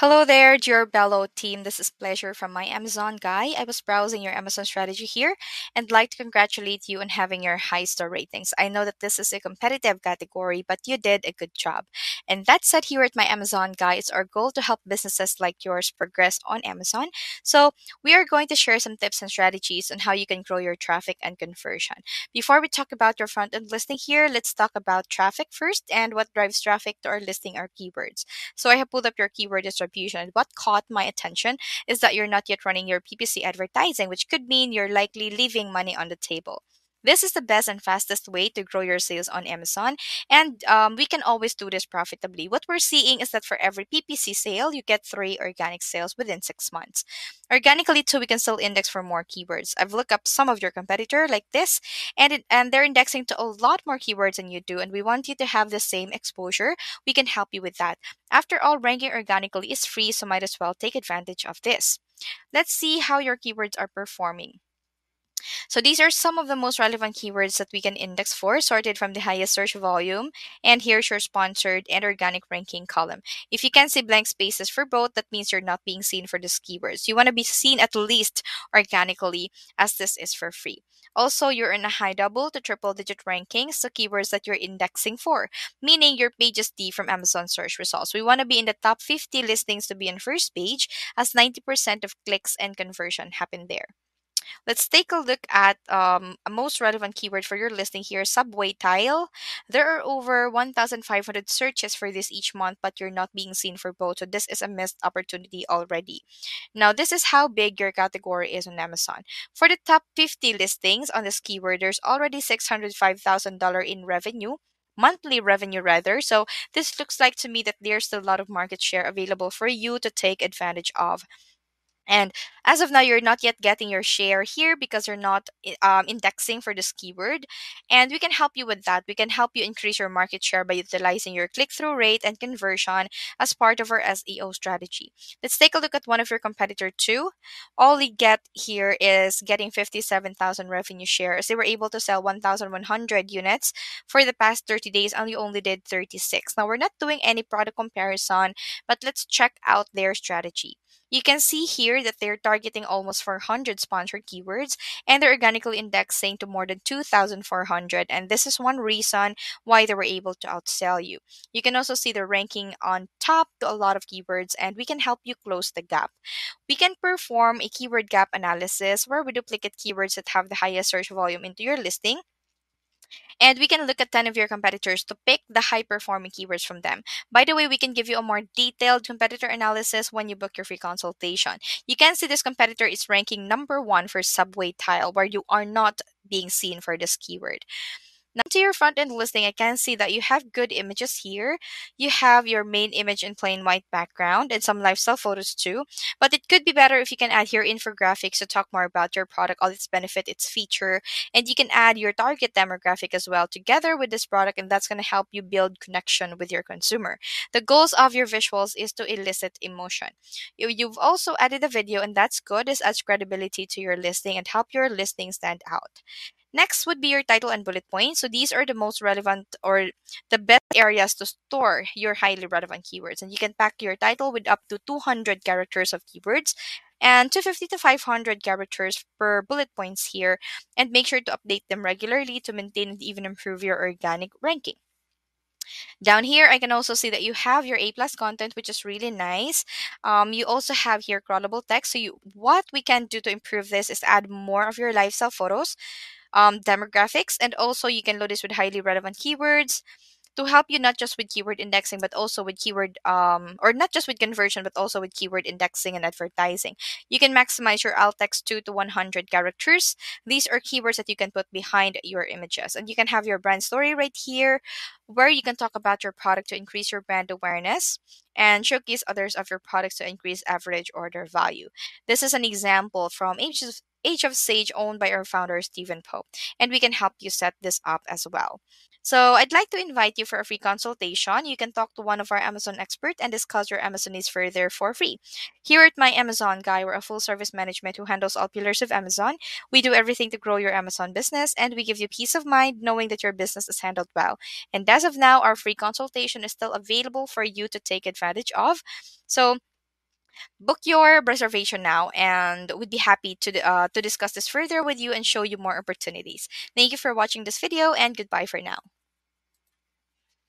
Hello there, dear Bello team. This is Pleasure from my Amazon guy. I was browsing your Amazon strategy here and like to congratulate you on having your high star ratings. I know that this is a competitive category, but you did a good job. And that said, here at my Amazon guy, it's our goal to help businesses like yours progress on Amazon. So we are going to share some tips and strategies on how you can grow your traffic and conversion. Before we talk about your front end listing here, let's talk about traffic first and what drives traffic to our listing are keywords. So I have pulled up your keyword distribution What caught my attention is that you're not yet running your PPC advertising, which could mean you're likely leaving money on the table. This is the best and fastest way to grow your sales on Amazon, and um, we can always do this profitably. What we're seeing is that for every PPC sale, you get three organic sales within six months. Organically, too, we can still index for more keywords. I've looked up some of your competitor like this, and it, and they're indexing to a lot more keywords than you do, and we want you to have the same exposure. We can help you with that. After all, ranking organically is free, so might as well take advantage of this. Let's see how your keywords are performing. So these are some of the most relevant keywords that we can index for, sorted from the highest search volume. And here's your sponsored and organic ranking column. If you can see blank spaces for both, that means you're not being seen for these keywords. You want to be seen at least organically, as this is for free. Also, you're in a high double to triple digit rankings, the keywords that you're indexing for, meaning your page is D from Amazon search results. We want to be in the top 50 listings to be on first page, as 90% of clicks and conversion happen there. Let's take a look at um, a most relevant keyword for your listing here, subway tile. There are over 1,500 searches for this each month, but you're not being seen for both. So this is a missed opportunity already. Now, this is how big your category is on Amazon. For the top 50 listings on this keyword, there's already $605,000 in revenue monthly revenue rather. So this looks like to me that there's still a lot of market share available for you to take advantage of. And as of now, you're not yet getting your share here because you're not um, indexing for this keyword. And we can help you with that. We can help you increase your market share by utilizing your click through rate and conversion as part of our SEO strategy. Let's take a look at one of your competitor too. All we get here is getting 57,000 revenue shares. They were able to sell 1,100 units for the past 30 days and we only did 36. Now, we're not doing any product comparison, but let's check out their strategy. You can see here that they're targeting almost 400 sponsored keywords and they're organically indexing to more than 2,400. And this is one reason why they were able to outsell you. You can also see the ranking on top to a lot of keywords and we can help you close the gap. We can perform a keyword gap analysis where we duplicate keywords that have the highest search volume into your listing and we can look at 10 of your competitors to pick the high performing keywords from them. By the way, we can give you a more detailed competitor analysis when you book your free consultation. You can see this competitor is ranking number one for subway tile, where you are not being seen for this keyword. Now to your front end listing, I can see that you have good images here. You have your main image in plain white background and some lifestyle photos too. But it could be better if you can add here infographics to talk more about your product, all its benefit, its feature, and you can add your target demographic as well together with this product, and that's going to help you build connection with your consumer. The goals of your visuals is to elicit emotion. You, you've also added a video, and that's good. This adds credibility to your listing and help your listing stand out. Next would be your title and bullet points. So these are the most relevant or the best areas to store your highly relevant keywords. And you can pack your title with up to 200 characters of keywords and 250 to 500 characters per bullet points here. And make sure to update them regularly to maintain and even improve your organic ranking. Down here, I can also see that you have your A plus content, which is really nice. Um, you also have here crawlable text. So you, what we can do to improve this is add more of your lifestyle photos um, demographics, and also you can load this with highly relevant keywords to help you not just with keyword indexing but also with keyword um or not just with conversion but also with keyword indexing and advertising. You can maximize your alt text 2 to 100 characters. These are keywords that you can put behind your images. And you can have your brand story right here where you can talk about your product to increase your brand awareness and showcase others of your products to increase average order value. This is an example from ages Age of Sage, owned by our founder, Steven Pope. And we can help you set this up as well. So I'd like to invite you for a free consultation. You can talk to one of our Amazon experts and discuss your Amazon needs further for free. Here at My Amazon Guy, we're a full service management who handles all pillars of Amazon. We do everything to grow your Amazon business and we give you peace of mind knowing that your business is handled well. And as of now, our free consultation is still available for you to take advantage of. So Book your reservation now, and we'd be happy to uh, to discuss this further with you and show you more opportunities. Thank you for watching this video, and goodbye for now.